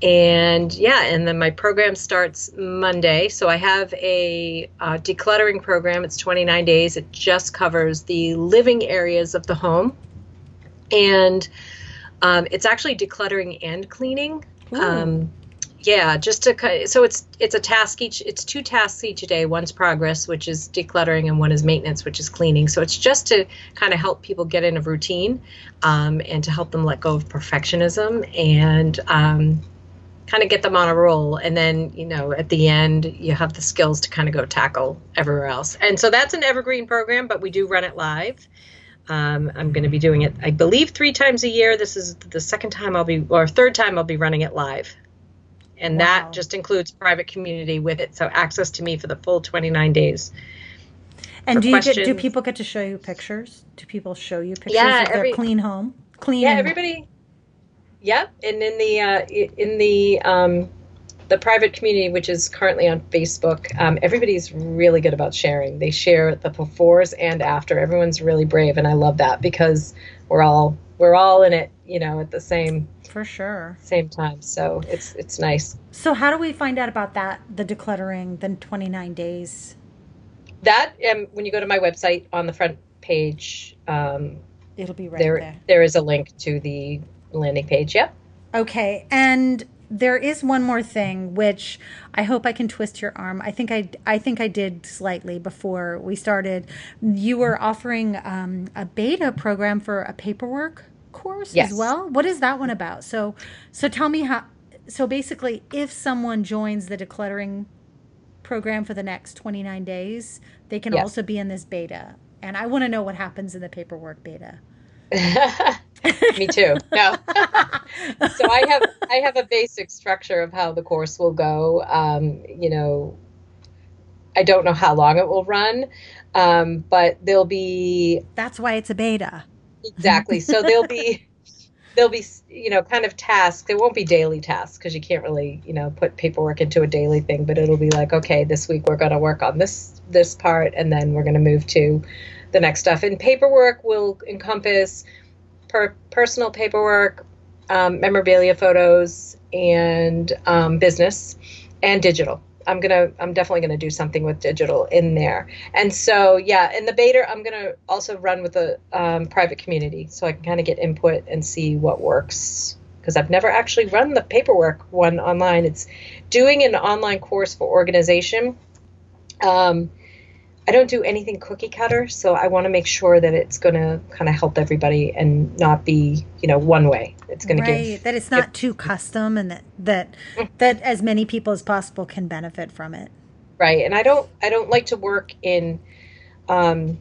And yeah, and then my program starts Monday. So I have a uh, decluttering program. It's 29 days. It just covers the living areas of the home. And um, it's actually decluttering and cleaning. Um, yeah, just to so it's it's a task each. It's two tasks each day. One's progress, which is decluttering, and one is maintenance, which is cleaning. So it's just to kind of help people get in a routine, um, and to help them let go of perfectionism and um, kind of get them on a roll. And then you know at the end you have the skills to kind of go tackle everywhere else. And so that's an evergreen program, but we do run it live. Um, I'm going to be doing it, I believe, three times a year. This is the second time I'll be, or third time I'll be running it live. And Wow. that just includes private community with it. So access to me for the full 29 days. and do you get, do people get to show you pictures? Do people show you pictures Yeah, of their every- clean home? Clean. Yeah, everybody. Yep. And in the, uh, in the, um, the private community, which is currently on Facebook, um, everybody's really good about sharing. They share the befores and after. Everyone's really brave, and I love that because we're all we're all in it, you know, at the same For sure. same time. So it's it's nice. So, how do we find out about that? The decluttering, the 29 days. That um, when you go to my website on the front page, um, It'll be right there there. there is a link to the landing page. Yep. Okay, and there is one more thing which I hope I can twist your arm. I think I I think I did slightly before we started. You were offering um, a beta program for a paperwork course Yes. as well. What is that one about? So so tell me how. So basically, if someone joins the decluttering program for the next 29 days, they can Yes. also be in this beta. And I want to know what happens in the paperwork beta. (laughs) Me too. No. (laughs) so I have I have a basic structure of how the course will go. Um, you know, I don't know how long it will run, um, but there'll be That's why it's a beta. exactly. So there'll be (laughs) there'll be you know kind of tasks. It won't be daily tasks because you can't really you know put paperwork into a daily thing. But it'll be like okay, this week we're going to work on this this part, and then we're going to move to the next stuff. And paperwork will encompass per- personal paperwork, um, memorabilia photos, and um, business and digital. I'm gonna, I'm definitely gonna do something with digital in there. And so, yeah, in the beta, I'm gonna also run with a um, private community so I can kind of get input and see what works. Because I've never actually run the paperwork one online. It's doing an online course for organization. Um, I don't do anything cookie cutter, so I want to make sure that it's going to kind of help everybody and not be, you know, one way. It's going right. to give that it's not give, too custom and that that that as many people as possible can benefit from it. Right. And I don't I don't like to work in um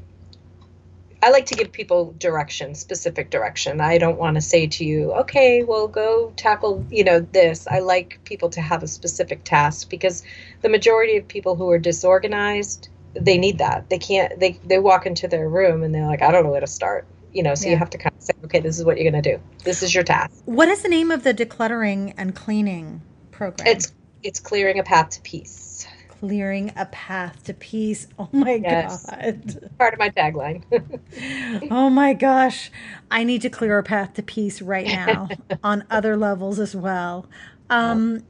I like to give people direction, specific direction. I don't want to say to you, okay, well, go tackle, you know, this. I like people to have a specific task because the majority of people who are disorganized, they need that. They can't, they, they walk into their room and they're like, I don't know where to start. You know, so yeah. you have to kind of say, okay, this is what you're going to do. This is your task. What is the name of the decluttering and cleaning program? It's, it's clearing a path to peace clearing a path to peace. Oh my yes. God. Part of my tagline. (laughs) oh my gosh. I need to clear a path to peace right now (laughs) on other levels as well. Um,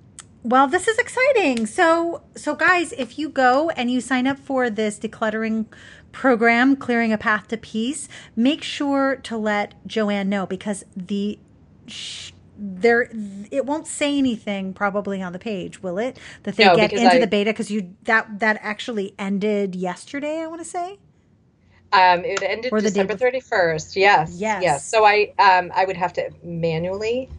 well, this is exciting. So, so guys, if you go and you sign up for this decluttering program, Clearing a Path to Peace, make sure to let Joann know because the sh- there it won't say anything probably on the page will it? That they no, get into I, the beta because you that that actually ended yesterday i want to say? Um it ended december 31st yes yes. Yes. So i um i would have to manually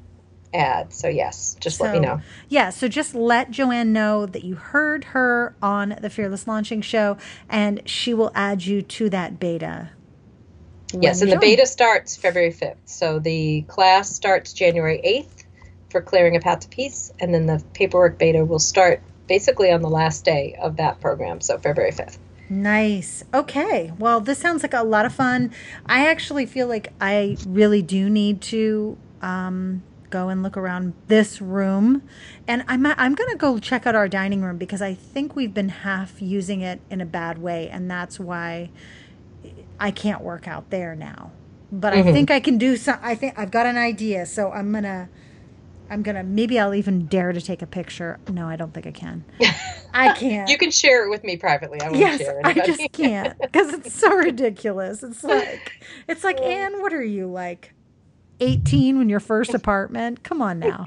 add so yes just so, let me know yeah so just let joann know that you heard her on the fearless launching show and she will add you to that beta Yes, and the beta starts February 5th. So the class starts January 8th for clearing a path to peace, and then the paperwork beta will start basically on the last day of that program, so February 5th. Nice. Okay. Well, this sounds like a lot of fun. I actually feel like I really do need to um, go and look around this room, and I'm I'm gonna go check out our dining room because I think we've been half using it in a bad way, and that's why I can't work out there now. But mm-hmm. I think I can do some I think I've got an idea, so I'm going to I'm gonna maybe I'll even dare to take a picture. No, I don't think I can. I (laughs) can't. you can share it with me privately. I won't yes, share I just can't because it's so ridiculous. It's (laughs) like it's like Anne, what are you like? 18 when your first (laughs) apartment? Come on now.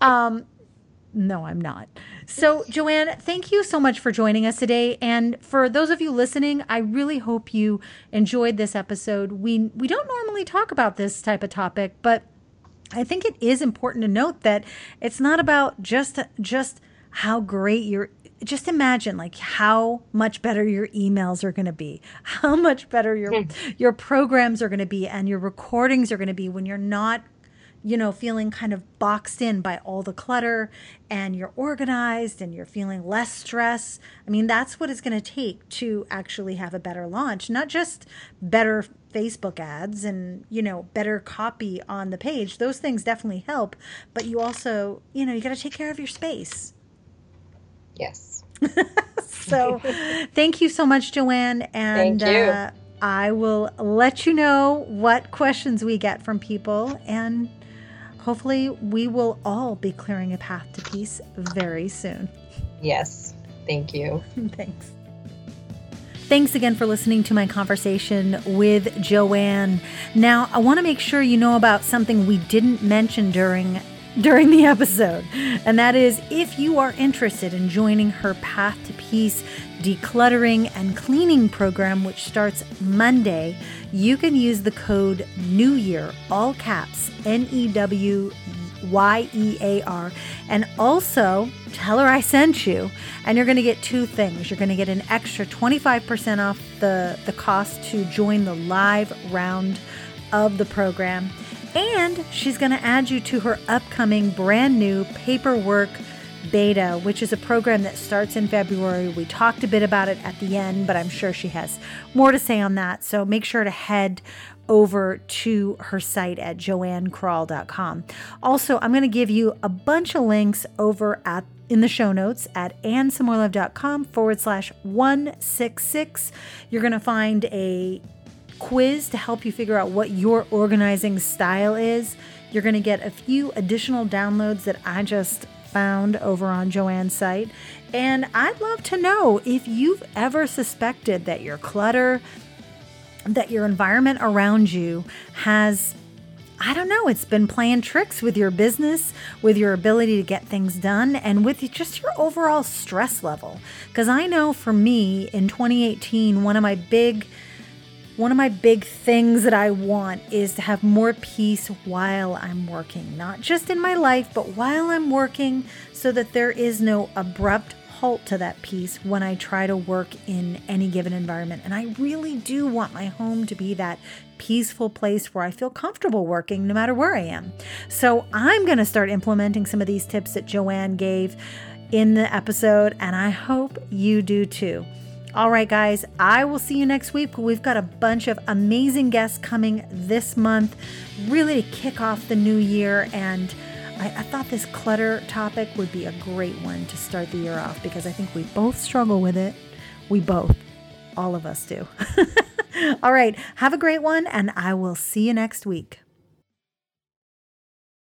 Um, no, I'm not. So, Joann, thank you so much for joining us today. And for those of you listening, I really hope you enjoyed this episode. We we don't normally talk about this type of topic, but I think it is important to note that it's not about just just how great your just imagine like how much better your emails are going to be how much better your hmm. your programs are going to be and your recordings are going to be when you're not you know, feeling kind of boxed in by all the clutter and you're organized and you're feeling less stress. I mean, that's what it's going to take to actually have a better launch, not just better Facebook ads and, you know, better copy on the page. Those things definitely help, but you also, you know, you got to take care of your space. Yes. (laughs) (laughs) so, thank you so much, Joann. And, thank you. Uh, I will let you know what questions we get from people and hopefully we will all be clearing a path to peace very soon. Yes. Thank you. (laughs) Thanks. Thanks again for listening to my conversation with Joann. Now, I want to make sure you know about something we didn't mention during during the episode, and that is if you are interested in joining her Path to Peace decluttering and cleaning program which starts Monday, you can use the code New Year, all caps, N E W Y E A R, and also tell her I sent you. And you're going to get two things. You're going to get an extra 25% off the, the cost to join the live round of the program. And she's going to add you to her upcoming brand new paperwork Beta, which is a program that starts in February. We talked a bit about it at the end, but I'm sure she has more to say on that. So make sure to head over to her site at joannkrall.com. Also, I'm going to give you a bunch of links over at in the show notes at annesamoilov.com forward slash 166. You're going to find a quiz to help you figure out what your organizing style is. You're going to get a few additional downloads that I just found over on Joann's site. And I'd love to know if you've ever suspected that your clutter, that your environment around you has I don't know, it's been playing tricks with your business, with your ability to get things done, and with just your overall stress level. Because I know for me in 2018, one of my big one of my big things that I want is to have more peace while I'm working, not just in my life, but while I'm working, so that there is no abrupt halt to that peace when I try to work in any given environment. And I really do want my home to be that peaceful place where I feel comfortable working no matter where I am. So I'm going to start implementing some of these tips that Joann gave in the episode, and I hope you do too. All right, guys, I will see you next week. We've got a bunch of amazing guests coming this month, really to kick off the new year. And I, I, thought this clutter topic would be a great one to start the year off because I think we both struggle with it. We both, all of us do. (laughs) All right, have a great one, and I will see you next week.